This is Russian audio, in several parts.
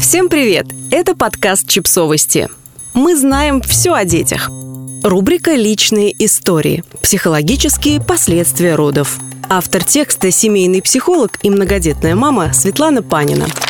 Всем привет! Это подкаст «Чипсовости». Мы знаем все о детях. Рубрика «Личные истории. Психологические последствия родов». Автор текста – семейный психолог и многодетная мама Светлана Панина –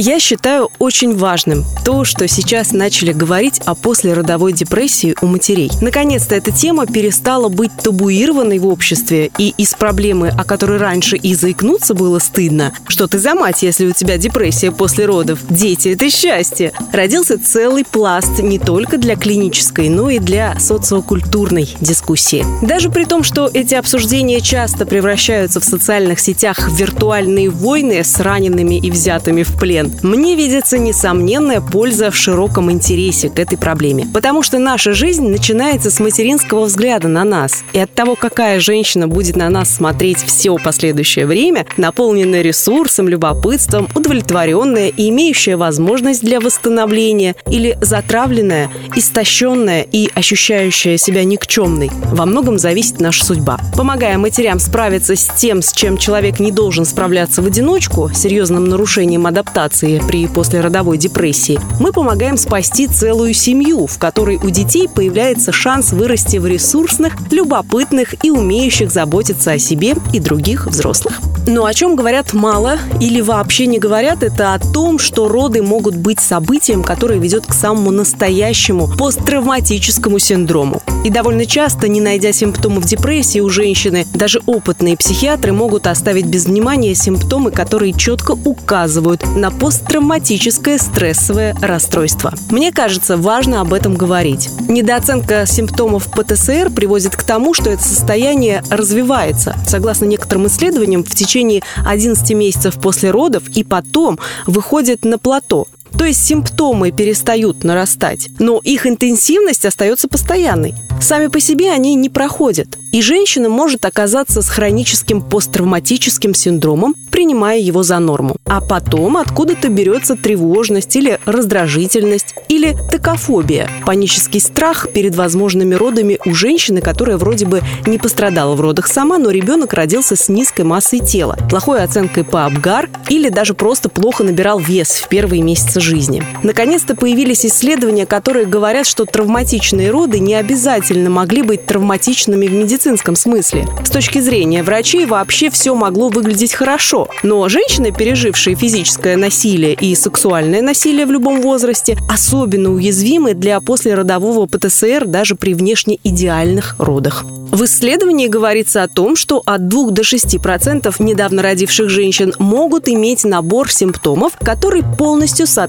я считаю очень важным то, что сейчас начали говорить о послеродовой депрессии у матерей. Наконец-то эта тема перестала быть табуированной в обществе, и из проблемы, о которой раньше и заикнуться было стыдно, что ты за мать, если у тебя депрессия после родов, дети – это счастье, родился целый пласт не только для клинической, но и для социокультурной дискуссии. Даже при том, что эти обсуждения часто превращаются в социальных сетях в виртуальные войны с ранеными и взятыми в плен, мне видится несомненная польза в широком интересе к этой проблеме. Потому что наша жизнь начинается с материнского взгляда на нас. И от того, какая женщина будет на нас смотреть все последующее время, наполненная ресурсом, любопытством, удовлетворенная и имеющая возможность для восстановления, или затравленная, истощенная и ощущающая себя никчемной, во многом зависит наша судьба. Помогая матерям справиться с тем, с чем человек не должен справляться в одиночку, серьезным нарушением адаптации, ситуации при послеродовой депрессии, мы помогаем спасти целую семью, в которой у детей появляется шанс вырасти в ресурсных, любопытных и умеющих заботиться о себе и других взрослых. Но о чем говорят мало или вообще не говорят, это о том, что роды могут быть событием, которое ведет к самому настоящему посттравматическому синдрому. И довольно часто, не найдя симптомов депрессии у женщины, даже опытные психиатры могут оставить без внимания симптомы, которые четко указывают на посттравматическое стрессовое расстройство. Мне кажется, важно об этом говорить. Недооценка симптомов ПТСР приводит к тому, что это состояние развивается. Согласно некоторым исследованиям, в течение 11 месяцев после родов и потом выходит на плато. То есть симптомы перестают нарастать, но их интенсивность остается постоянной. Сами по себе они не проходят. И женщина может оказаться с хроническим посттравматическим синдромом, принимая его за норму. А потом откуда-то берется тревожность или раздражительность, или токофобия – панический страх перед возможными родами у женщины, которая вроде бы не пострадала в родах сама, но ребенок родился с низкой массой тела, плохой оценкой по Абгар или даже просто плохо набирал вес в первые месяцы жизни. Наконец-то появились исследования, которые говорят, что травматичные роды не обязательно могли быть травматичными в медицинском смысле. С точки зрения врачей вообще все могло выглядеть хорошо. Но женщины, пережившие физическое насилие и сексуальное насилие в любом возрасте, особенно уязвимы для послеродового ПТСР даже при внешне идеальных родах. В исследовании говорится о том, что от 2 до 6 процентов недавно родивших женщин могут иметь набор симптомов, который полностью соответствует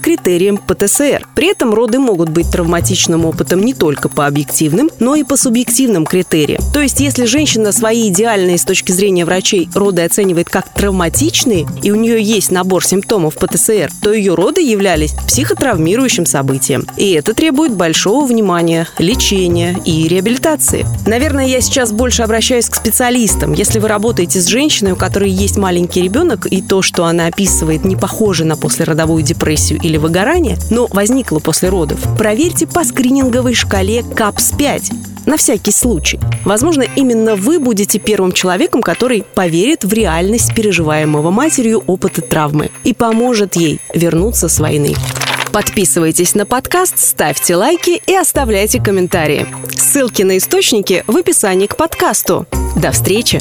критериям ПТСР. При этом роды могут быть травматичным опытом не только по объективным, но и по субъективным критериям. То есть, если женщина свои идеальные с точки зрения врачей роды оценивает как травматичные, и у нее есть набор симптомов ПТСР, то ее роды являлись психотравмирующим событием. И это требует большого внимания, лечения и реабилитации. Наверное, я сейчас больше обращаюсь к специалистам. Если вы работаете с женщиной, у которой есть маленький ребенок, и то, что она описывает, не похоже на послеродовую депрессию или выгорание, но возникло после родов, проверьте по скрининговой шкале КАПС-5 на всякий случай. Возможно, именно вы будете первым человеком, который поверит в реальность переживаемого матерью опыта травмы и поможет ей вернуться с войны. Подписывайтесь на подкаст, ставьте лайки и оставляйте комментарии. Ссылки на источники в описании к подкасту. До встречи!